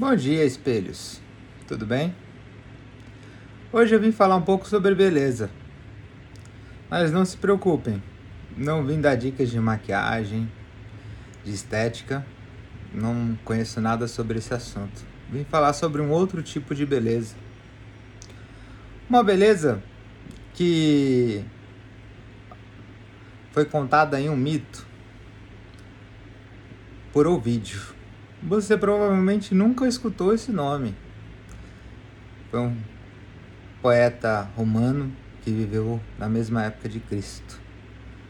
Bom dia, espelhos. Tudo bem? Hoje eu vim falar um pouco sobre beleza. Mas não se preocupem, não vim dar dicas de maquiagem, de estética, não conheço nada sobre esse assunto. Vim falar sobre um outro tipo de beleza. Uma beleza que foi contada em um mito por Ovídio. Você provavelmente nunca escutou esse nome. Foi um poeta romano que viveu na mesma época de Cristo.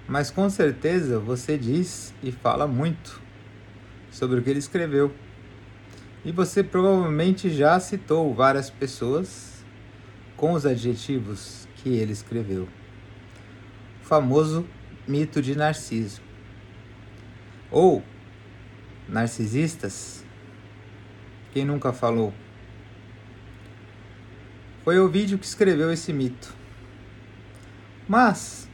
Mas com certeza você diz e fala muito sobre o que ele escreveu. E você provavelmente já citou várias pessoas com os adjetivos que ele escreveu. O famoso mito de Narciso. Ou narcisistas? Quem nunca falou? Foi o vídeo que escreveu esse mito. Mas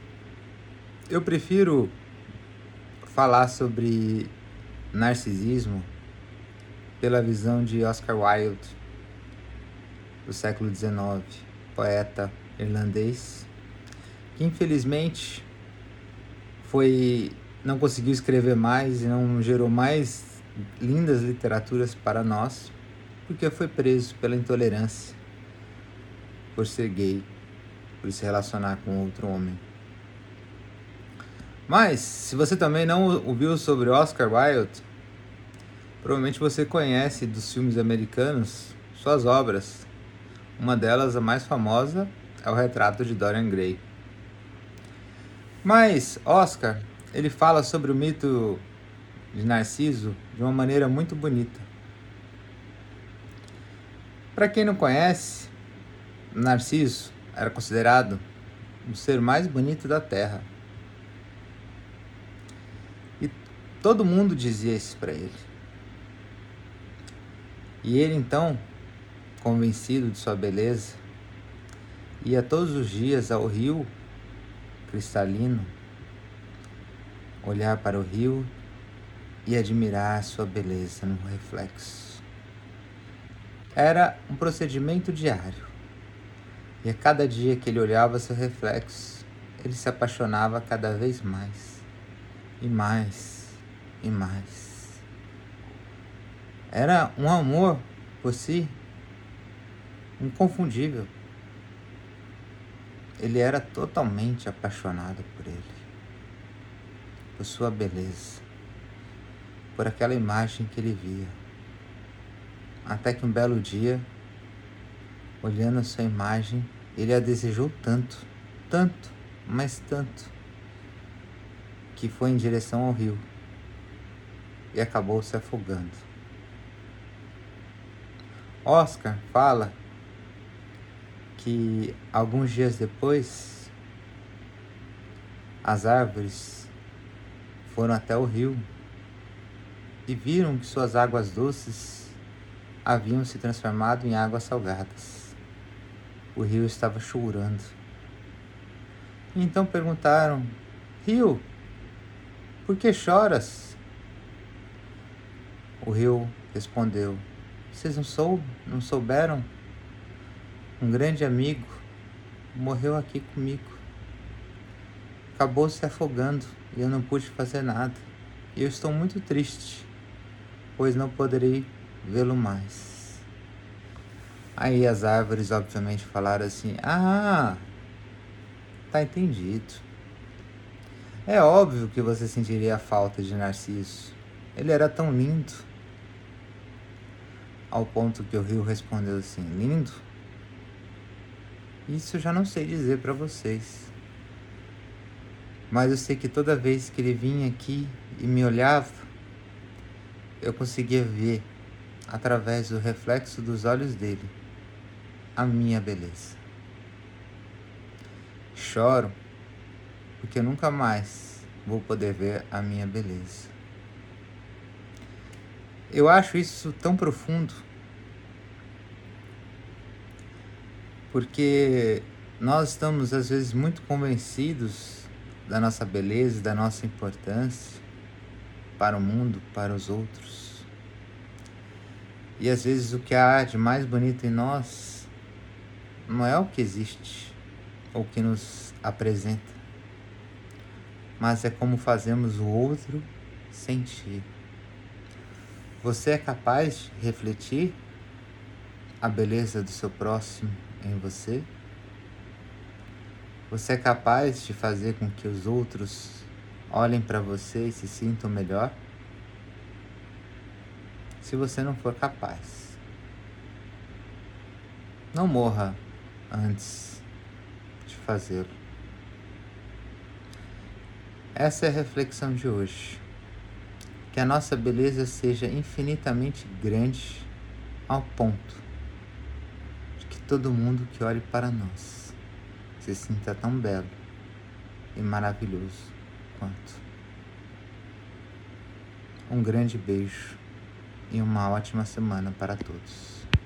eu prefiro falar sobre narcisismo pela visão de Oscar Wilde, do século XIX, poeta irlandês, que infelizmente foi não conseguiu escrever mais e não gerou mais lindas literaturas para nós, porque foi preso pela intolerância, por ser gay, por se relacionar com outro homem. Mas, se você também não ouviu sobre Oscar Wilde, provavelmente você conhece dos filmes americanos suas obras. Uma delas, a mais famosa, é o retrato de Dorian Gray. Mas Oscar ele fala sobre o mito de Narciso de uma maneira muito bonita. Para quem não conhece, Narciso era considerado o ser mais bonito da Terra. E todo mundo dizia isso para ele. E ele então, convencido de sua beleza, ia todos os dias ao rio cristalino olhar para o rio e admirar sua beleza no reflexo. Era um procedimento diário, e a cada dia que ele olhava seu reflexo, ele se apaixonava cada vez mais, e mais, e mais. Era um amor por si inconfundível. Ele era totalmente apaixonado por ele por sua beleza, por aquela imagem que ele via. Até que um belo dia, olhando a sua imagem, ele a desejou tanto, tanto, mas tanto, que foi em direção ao rio e acabou se afogando. Oscar fala que alguns dias depois as árvores foram até o rio e viram que suas águas doces haviam se transformado em águas salgadas. O rio estava chorando. então perguntaram: Rio, por que choras? O rio respondeu: Vocês não, sou, não souberam? Um grande amigo morreu aqui comigo acabou se afogando e eu não pude fazer nada. E eu estou muito triste, pois não poderei vê-lo mais. Aí as árvores, obviamente, falaram assim: Ah, tá entendido. É óbvio que você sentiria a falta de Narciso. Ele era tão lindo. Ao ponto que o rio respondeu assim: Lindo? Isso eu já não sei dizer para vocês. Mas eu sei que toda vez que ele vinha aqui e me olhava, eu conseguia ver, através do reflexo dos olhos dele, a minha beleza. Choro porque nunca mais vou poder ver a minha beleza. Eu acho isso tão profundo porque nós estamos às vezes muito convencidos da nossa beleza, da nossa importância para o mundo, para os outros. E às vezes o que há de mais bonito em nós não é o que existe ou que nos apresenta, mas é como fazemos o outro sentir. Você é capaz de refletir a beleza do seu próximo em você? Você é capaz de fazer com que os outros olhem para você e se sintam melhor? Se você não for capaz, não morra antes de fazê-lo. Essa é a reflexão de hoje. Que a nossa beleza seja infinitamente grande ao ponto de que todo mundo que olhe para nós se sinta tão belo e maravilhoso quanto. Um grande beijo e uma ótima semana para todos.